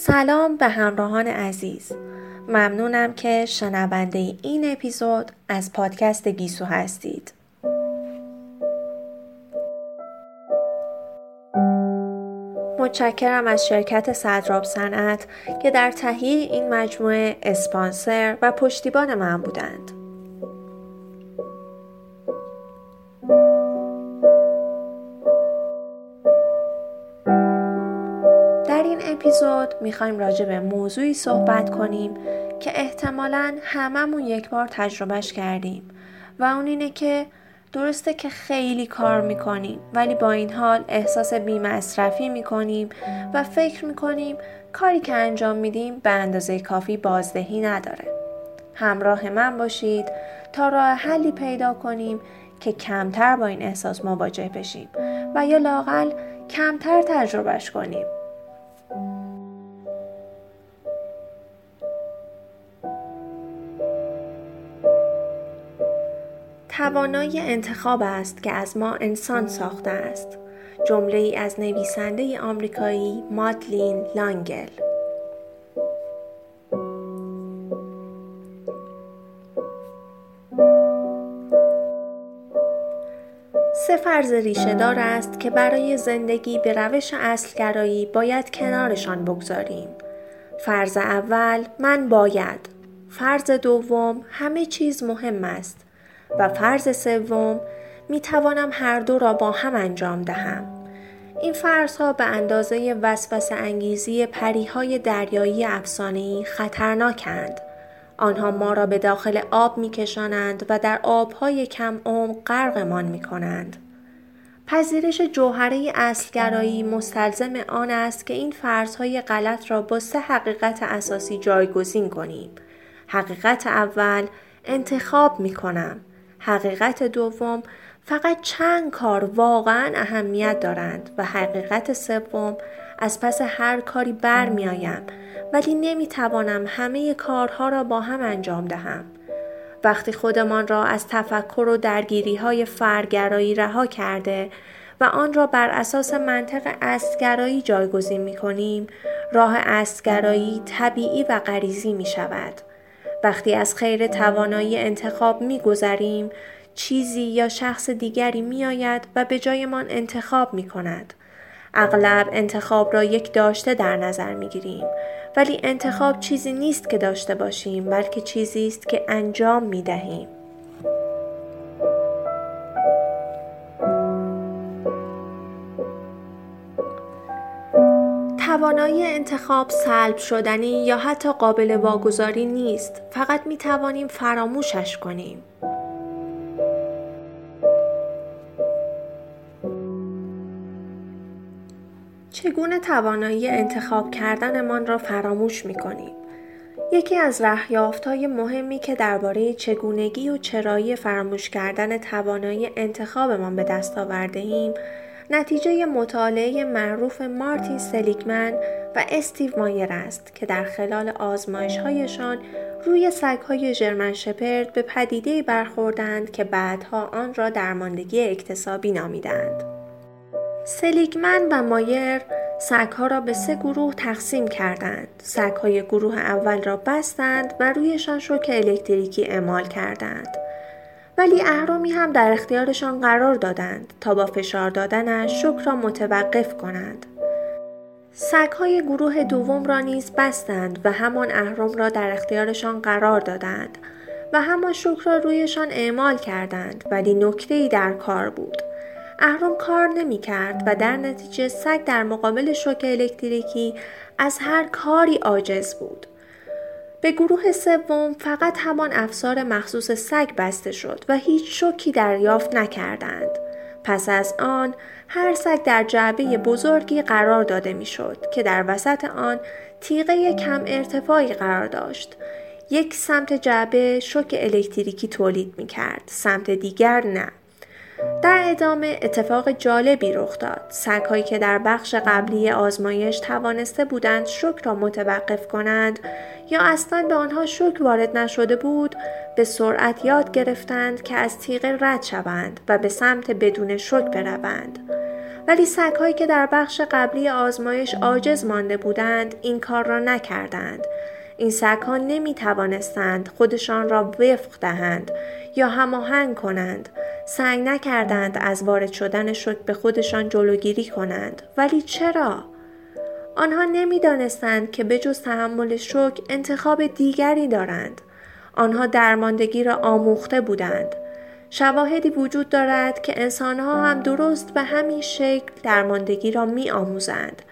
سلام به همراهان عزیز. ممنونم که شنونده این اپیزود از پادکست گیسو هستید. متشکرم از شرکت صدراب صنعت که در تهیه این مجموعه اسپانسر و پشتیبان من بودند. اپیزود می‌خوایم راجع به موضوعی صحبت کنیم که احتمالا هممون یک بار تجربهش کردیم و اون اینه که درسته که خیلی کار می‌کنیم ولی با این حال احساس بیمصرفی می‌کنیم و فکر می‌کنیم کاری که انجام میدیم به اندازه کافی بازدهی نداره. همراه من باشید تا راه حلی پیدا کنیم که کمتر با این احساس مواجه بشیم و یا لاقل کمتر تجربهش کنیم. توانایی انتخاب است که از ما انسان ساخته است. جمله ای از نویسنده آمریکایی مادلین لانگل سه فرض ریشه دار است که برای زندگی به روش اصلگرایی باید کنارشان بگذاریم. فرض اول من باید. فرض دوم همه چیز مهم است. و فرض سوم می توانم هر دو را با هم انجام دهم. این فرض ها به اندازه وسوسه انگیزی پریهای دریایی افسانه‌ای خطرناکند. آنها ما را به داخل آب می کشانند و در آبهای کم عمق غرقمان می کنند. پذیرش جوهره اصلگرایی مستلزم آن است که این فرضهای غلط را با سه حقیقت اساسی جایگزین کنیم. حقیقت اول انتخاب می کنم. حقیقت دوم فقط چند کار واقعا اهمیت دارند و حقیقت سوم از پس هر کاری برمیآیم ولی نمی‌توانم همه کارها را با هم انجام دهم وقتی خودمان را از تفکر و درگیری های فرگرایی رها کرده و آن را بر اساس منطق استگرایی جایگزین می کنیم راه استگرایی طبیعی و غریزی می شود. وقتی از خیر توانایی انتخاب می گذریم چیزی یا شخص دیگری می آید و به جایمان انتخاب می کند. اغلب انتخاب را یک داشته در نظر می گیریم ولی انتخاب چیزی نیست که داشته باشیم بلکه چیزی است که انجام می دهیم. توانایی انتخاب سلب شدنی یا حتی قابل واگذاری نیست فقط می توانیم فراموشش کنیم چگونه توانایی انتخاب کردنمان را فراموش می کنیم؟ یکی از های مهمی که درباره چگونگی و چرایی فراموش کردن توانایی انتخابمان به دست آورده ایم نتیجه مطالعه معروف مارتین سلیگمن و استیو مایر است که در خلال آزمایش هایشان روی سگ های جرمن شپرد به پدیده برخوردند که بعدها آن را درماندگی اکتسابی نامیدند. سلیگمن و مایر ها را به سه گروه تقسیم کردند. های گروه اول را بستند و رویشان شوک الکتریکی اعمال کردند. ولی اهرامی هم در اختیارشان قرار دادند تا با فشار دادنش شک را متوقف کنند. سگهای گروه دوم را نیز بستند و همان اهرام را در اختیارشان قرار دادند و همان شک را رویشان اعمال کردند ولی نکته ای در کار بود. اهرام کار نمی کرد و در نتیجه سگ در مقابل شوک الکتریکی از هر کاری عاجز بود. به گروه سوم فقط همان افسار مخصوص سگ بسته شد و هیچ شوکی دریافت نکردند. پس از آن هر سگ در جعبه بزرگی قرار داده می‌شد که در وسط آن تیغه کم ارتفاعی قرار داشت. یک سمت جعبه شوک الکتریکی تولید می کرد، سمت دیگر نه. در ادامه اتفاق جالبی رخ داد. سگهایی که در بخش قبلی آزمایش توانسته بودند شک را متوقف کنند یا اصلا به آنها شک وارد نشده بود به سرعت یاد گرفتند که از تیغه رد شوند و به سمت بدون شک بروند. ولی سگهایی که در بخش قبلی آزمایش عاجز مانده بودند این کار را نکردند. این سگها نمی توانستند خودشان را وفق دهند یا هماهنگ کنند. سعی نکردند از وارد شدن شک به خودشان جلوگیری کنند ولی چرا آنها نمی‌دانستند که به جز تحمل شک انتخاب دیگری دارند آنها درماندگی را آموخته بودند شواهدی وجود دارد که انسانها هم درست به همین شکل درماندگی را می آموزند.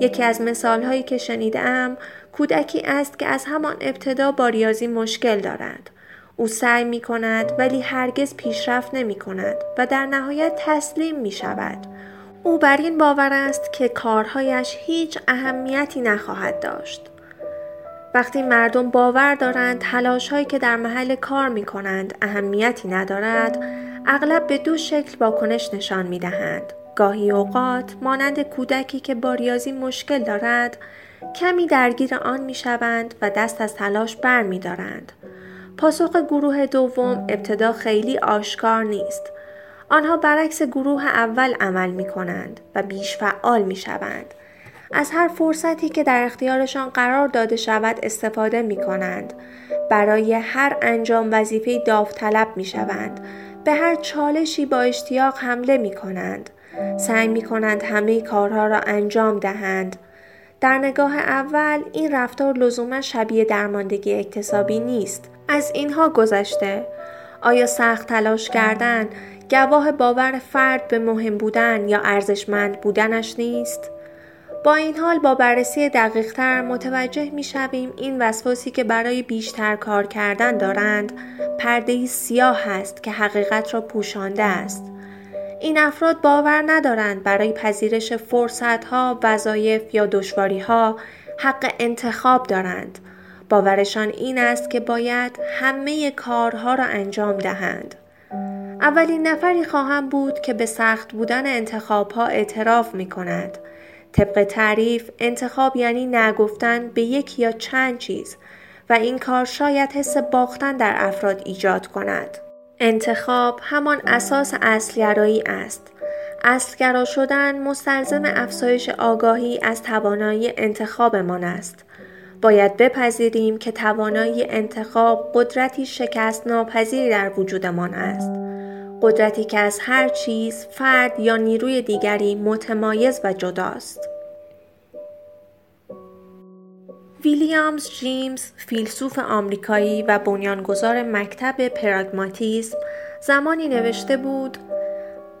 یکی از مثال هایی که شنیدم کودکی است که از همان ابتدا با ریاضی مشکل دارد. او سعی می کند ولی هرگز پیشرفت نمی کند و در نهایت تسلیم می شود. او بر این باور است که کارهایش هیچ اهمیتی نخواهد داشت. وقتی مردم باور دارند تلاش هایی که در محل کار می کنند اهمیتی ندارد اغلب به دو شکل واکنش نشان می دهند. گاهی اوقات مانند کودکی که با ریاضی مشکل دارد کمی درگیر آن می شوند و دست از تلاش بر می دارند. پاسخ گروه دوم ابتدا خیلی آشکار نیست. آنها برعکس گروه اول عمل می کنند و بیش فعال می شوند. از هر فرصتی که در اختیارشان قرار داده شود استفاده می کنند. برای هر انجام وظیفه داوطلب می شوند. به هر چالشی با اشتیاق حمله می کنند. سعی می کنند همه کارها را انجام دهند. در نگاه اول این رفتار لزوما شبیه درماندگی اکتسابی نیست. از اینها گذشته آیا سخت تلاش کردن گواه باور فرد به مهم بودن یا ارزشمند بودنش نیست؟ با این حال با بررسی دقیقتر متوجه می شویم این وسواسی که برای بیشتر کار کردن دارند پرده سیاه است که حقیقت را پوشانده است. این افراد باور ندارند برای پذیرش فرصت ها، وظایف یا دشواری ها حق انتخاب دارند. باورشان این است که باید همه کارها را انجام دهند. اولین نفری خواهم بود که به سخت بودن انتخاب ها اعتراف می کند. طبق تعریف انتخاب یعنی نگفتن به یک یا چند چیز و این کار شاید حس باختن در افراد ایجاد کند. انتخاب همان اساس اصلگرایی است. اصلگرا شدن مستلزم افزایش آگاهی از توانایی انتخابمان است. باید بپذیریم که توانایی انتخاب قدرتی شکست ناپذیری در وجودمان است. قدرتی که از هر چیز، فرد یا نیروی دیگری متمایز و جداست. ویلیامز جیمز فیلسوف آمریکایی و بنیانگذار مکتب پراگماتیسم زمانی نوشته بود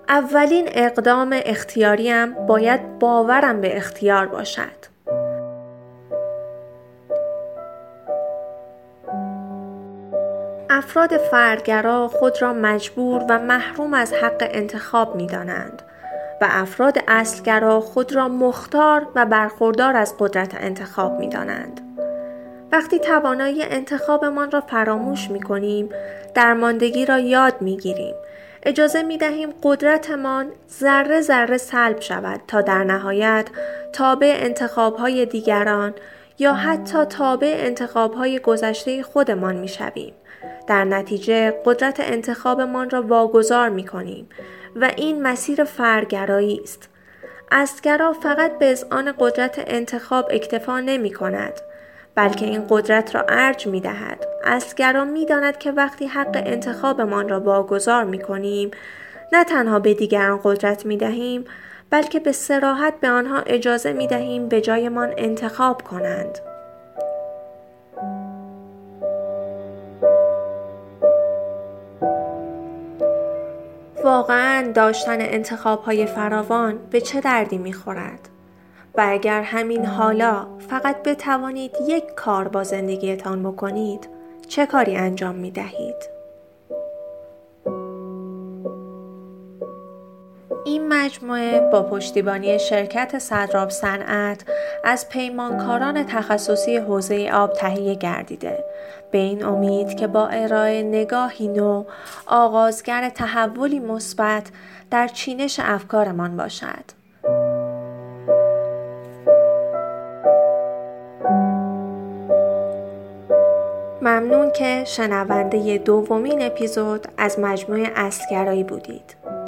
اولین اقدام اختیاریم باید باورم به اختیار باشد. افراد فردگرا خود را مجبور و محروم از حق انتخاب می دانند و افراد اصلگرا خود را مختار و برخوردار از قدرت انتخاب می دانند. وقتی توانایی انتخابمان را فراموش می کنیم، درماندگی را یاد می گیریم. اجازه می دهیم قدرتمان ذره ذره سلب شود تا در نهایت تابع انتخاب های دیگران یا حتی تابع انتخاب های گذشته خودمان می شویم. در نتیجه قدرت انتخابمان را واگذار می کنیم و این مسیر فرگرایی است. استگرا فقط به آن قدرت انتخاب اکتفا نمی کند بلکه این قدرت را ارج می دهد. استگرا می داند که وقتی حق انتخابمان را واگذار می کنیم نه تنها به دیگران قدرت می دهیم بلکه به سراحت به آنها اجازه می دهیم به جایمان انتخاب کنند. واقعا داشتن انتخاب های فراوان به چه دردی می خورد؟ و اگر همین حالا فقط بتوانید یک کار با زندگیتان بکنید چه کاری انجام می دهید؟ این مجموعه با پشتیبانی شرکت صدراب صنعت از پیمانکاران تخصصی حوزه آب تهیه گردیده. به این امید که با ارائه نگاهی نو آغازگر تحولی مثبت در چینش افکارمان باشد. ممنون که شنونده دومین اپیزود از مجموعه اصلگرایی بودید.